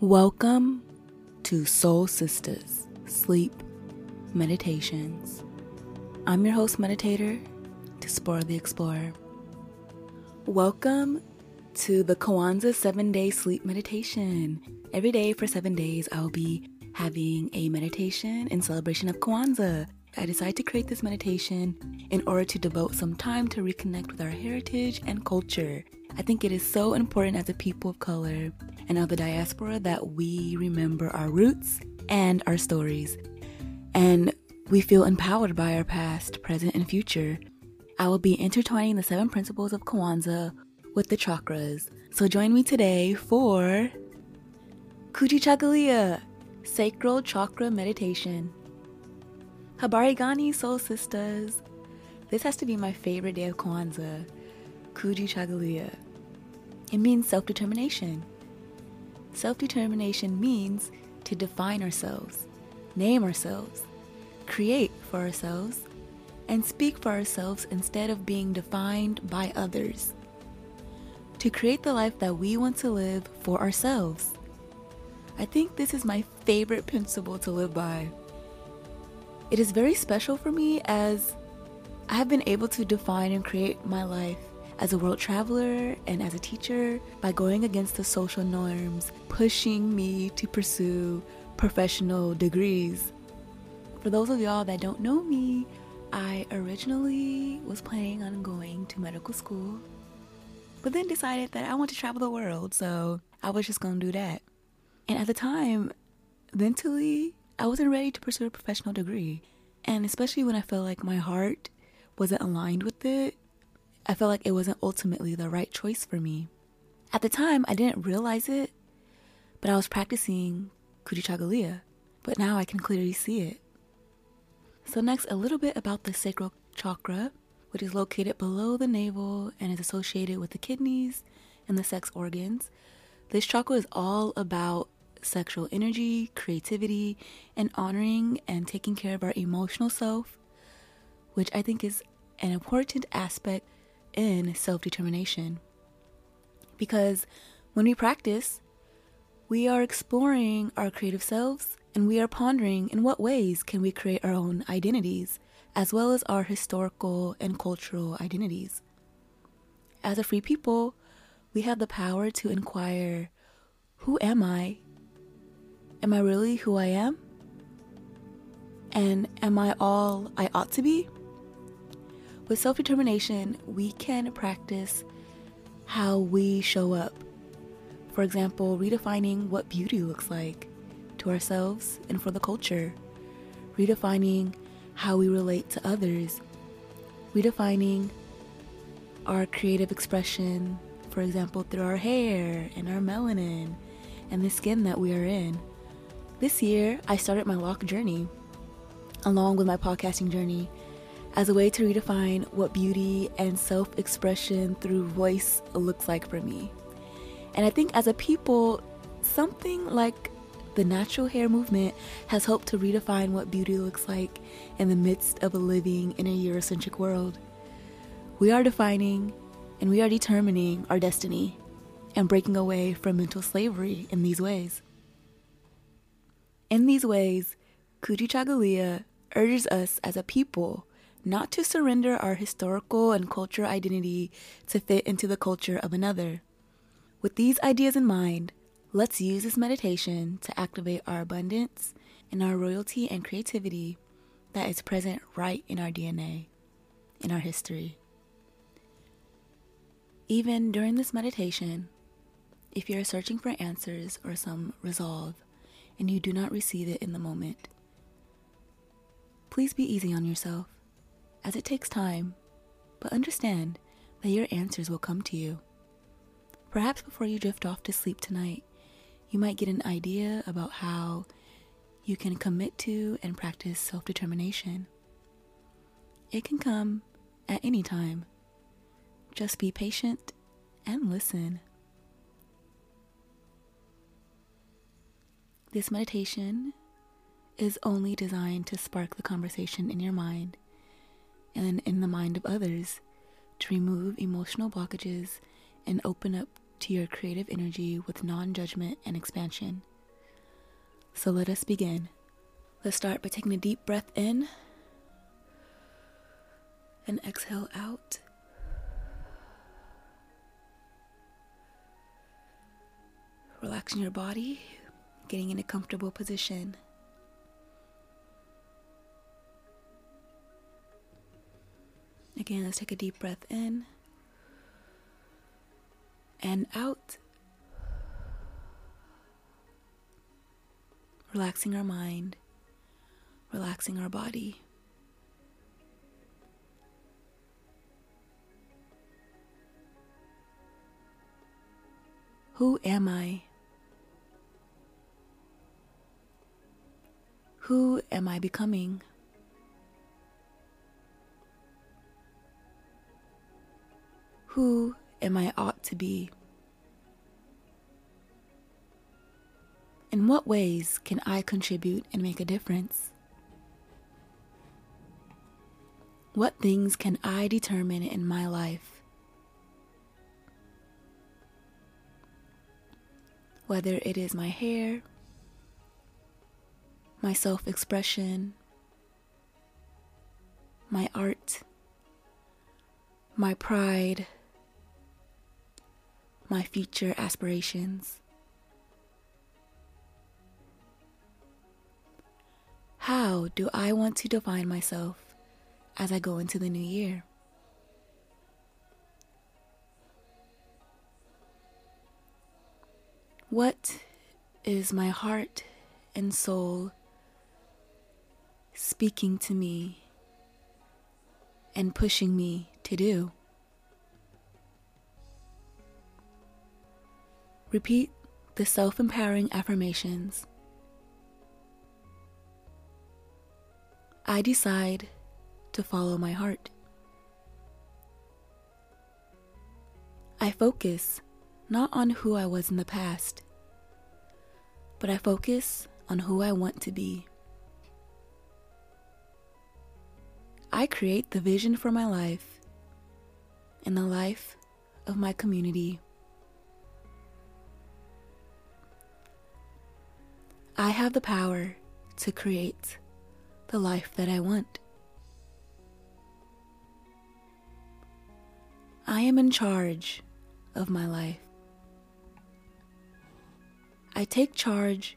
Welcome to Soul Sisters Sleep Meditations. I'm your host, meditator, Tsipporah the Explorer. Welcome to the Kwanzaa seven day sleep meditation. Every day for seven days, I'll be having a meditation in celebration of Kwanzaa. I decided to create this meditation in order to devote some time to reconnect with our heritage and culture. I think it is so important as a people of color and of the diaspora that we remember our roots and our stories. And we feel empowered by our past, present, and future. I will be intertwining the seven principles of Kwanzaa with the chakras. So join me today for Kujichagulia, Sacral Chakra Meditation. Habari Gani Soul Sisters. This has to be my favorite day of Kwanzaa. Kujichagulia. It means self determination. Self determination means to define ourselves, name ourselves, create for ourselves, and speak for ourselves instead of being defined by others. To create the life that we want to live for ourselves. I think this is my favorite principle to live by. It is very special for me as I have been able to define and create my life as a world traveler and as a teacher by going against the social norms, pushing me to pursue professional degrees. For those of y'all that don't know me, I originally was planning on going to medical school, but then decided that I want to travel the world, so I was just gonna do that. And at the time, mentally, I wasn't ready to pursue a professional degree. And especially when I felt like my heart wasn't aligned with it, I felt like it wasn't ultimately the right choice for me. At the time, I didn't realize it, but I was practicing Kujichagulia, but now I can clearly see it. So, next, a little bit about the sacral chakra, which is located below the navel and is associated with the kidneys and the sex organs. This chakra is all about sexual energy, creativity, and honoring and taking care of our emotional self, which I think is an important aspect in self determination. Because when we practice, we are exploring our creative selves and we are pondering in what ways can we create our own identities, as well as our historical and cultural identities. As a free people, we have the power to inquire Who am I? Am I really who I am? And am I all I ought to be? With self determination, we can practice how we show up. For example, redefining what beauty looks like to ourselves and for the culture, redefining how we relate to others, redefining our creative expression, for example, through our hair and our melanin and the skin that we are in. This year, I started my lock journey along with my podcasting journey as a way to redefine what beauty and self expression through voice looks like for me. And I think as a people, something like the natural hair movement has helped to redefine what beauty looks like in the midst of a living in a Eurocentric world. We are defining and we are determining our destiny and breaking away from mental slavery in these ways. In these ways, Kujichagulia urges us as a people not to surrender our historical and cultural identity to fit into the culture of another. With these ideas in mind, let's use this meditation to activate our abundance and our royalty and creativity that is present right in our DNA, in our history. Even during this meditation, if you are searching for answers or some resolve and you do not receive it in the moment, please be easy on yourself as it takes time, but understand that your answers will come to you. Perhaps before you drift off to sleep tonight, you might get an idea about how you can commit to and practice self determination. It can come at any time. Just be patient and listen. This meditation is only designed to spark the conversation in your mind and in the mind of others to remove emotional blockages and open up to your creative energy with non judgment and expansion. So let us begin. Let's start by taking a deep breath in and exhale out. Relaxing your body, getting in a comfortable position. Again, let's take a deep breath in and out. Relaxing our mind, relaxing our body. Who am I? Who am I becoming? Who am I ought to be? In what ways can I contribute and make a difference? What things can I determine in my life? Whether it is my hair, my self expression, my art, my pride, my future aspirations. How do I want to define myself as I go into the new year? What is my heart and soul speaking to me and pushing me to do? Repeat the self empowering affirmations. I decide to follow my heart. I focus not on who I was in the past, but I focus on who I want to be. I create the vision for my life and the life of my community. I have the power to create the life that I want. I am in charge of my life. I take charge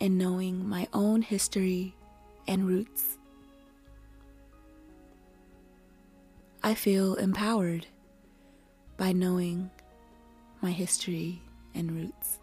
in knowing my own history and roots. I feel empowered by knowing my history and roots.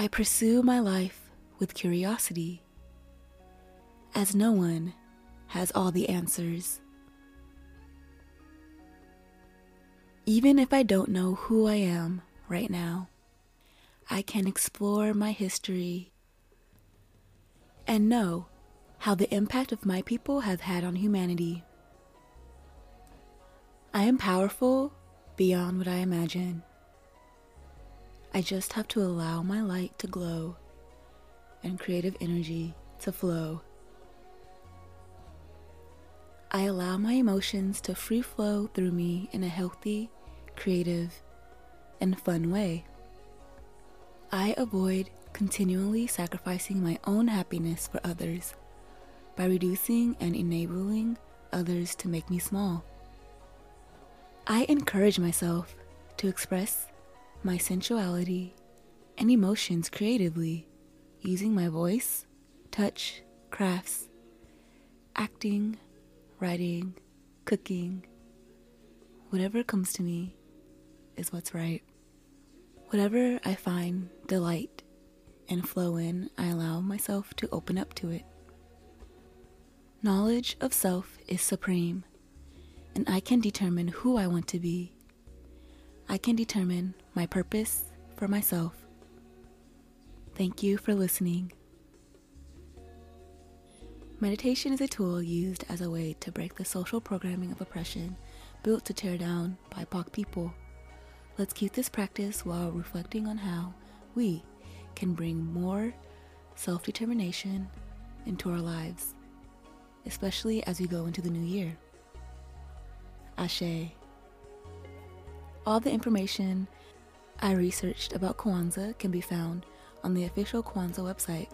I pursue my life with curiosity, as no one has all the answers. Even if I don't know who I am right now, I can explore my history and know how the impact of my people have had on humanity. I am powerful beyond what I imagine. I just have to allow my light to glow and creative energy to flow. I allow my emotions to free flow through me in a healthy, creative, and fun way. I avoid continually sacrificing my own happiness for others by reducing and enabling others to make me small. I encourage myself to express my sensuality, and emotions creatively using my voice, touch, crafts, acting, writing, cooking. Whatever comes to me is what's right. Whatever I find delight and flow in, I allow myself to open up to it. Knowledge of self is supreme, and I can determine who I want to be I can determine my purpose for myself. Thank you for listening. Meditation is a tool used as a way to break the social programming of oppression built to tear down BIPOC people. Let's keep this practice while reflecting on how we can bring more self determination into our lives, especially as we go into the new year. Ashe. All the information I researched about Kwanzaa can be found on the official Kwanzaa website.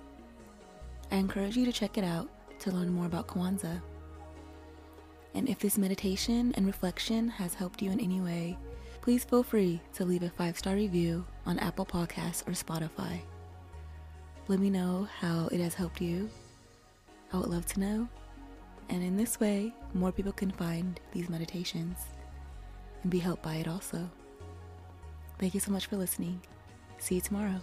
I encourage you to check it out to learn more about Kwanzaa. And if this meditation and reflection has helped you in any way, please feel free to leave a five star review on Apple Podcasts or Spotify. Let me know how it has helped you. I would love to know. And in this way, more people can find these meditations and be helped by it also. Thank you so much for listening. See you tomorrow.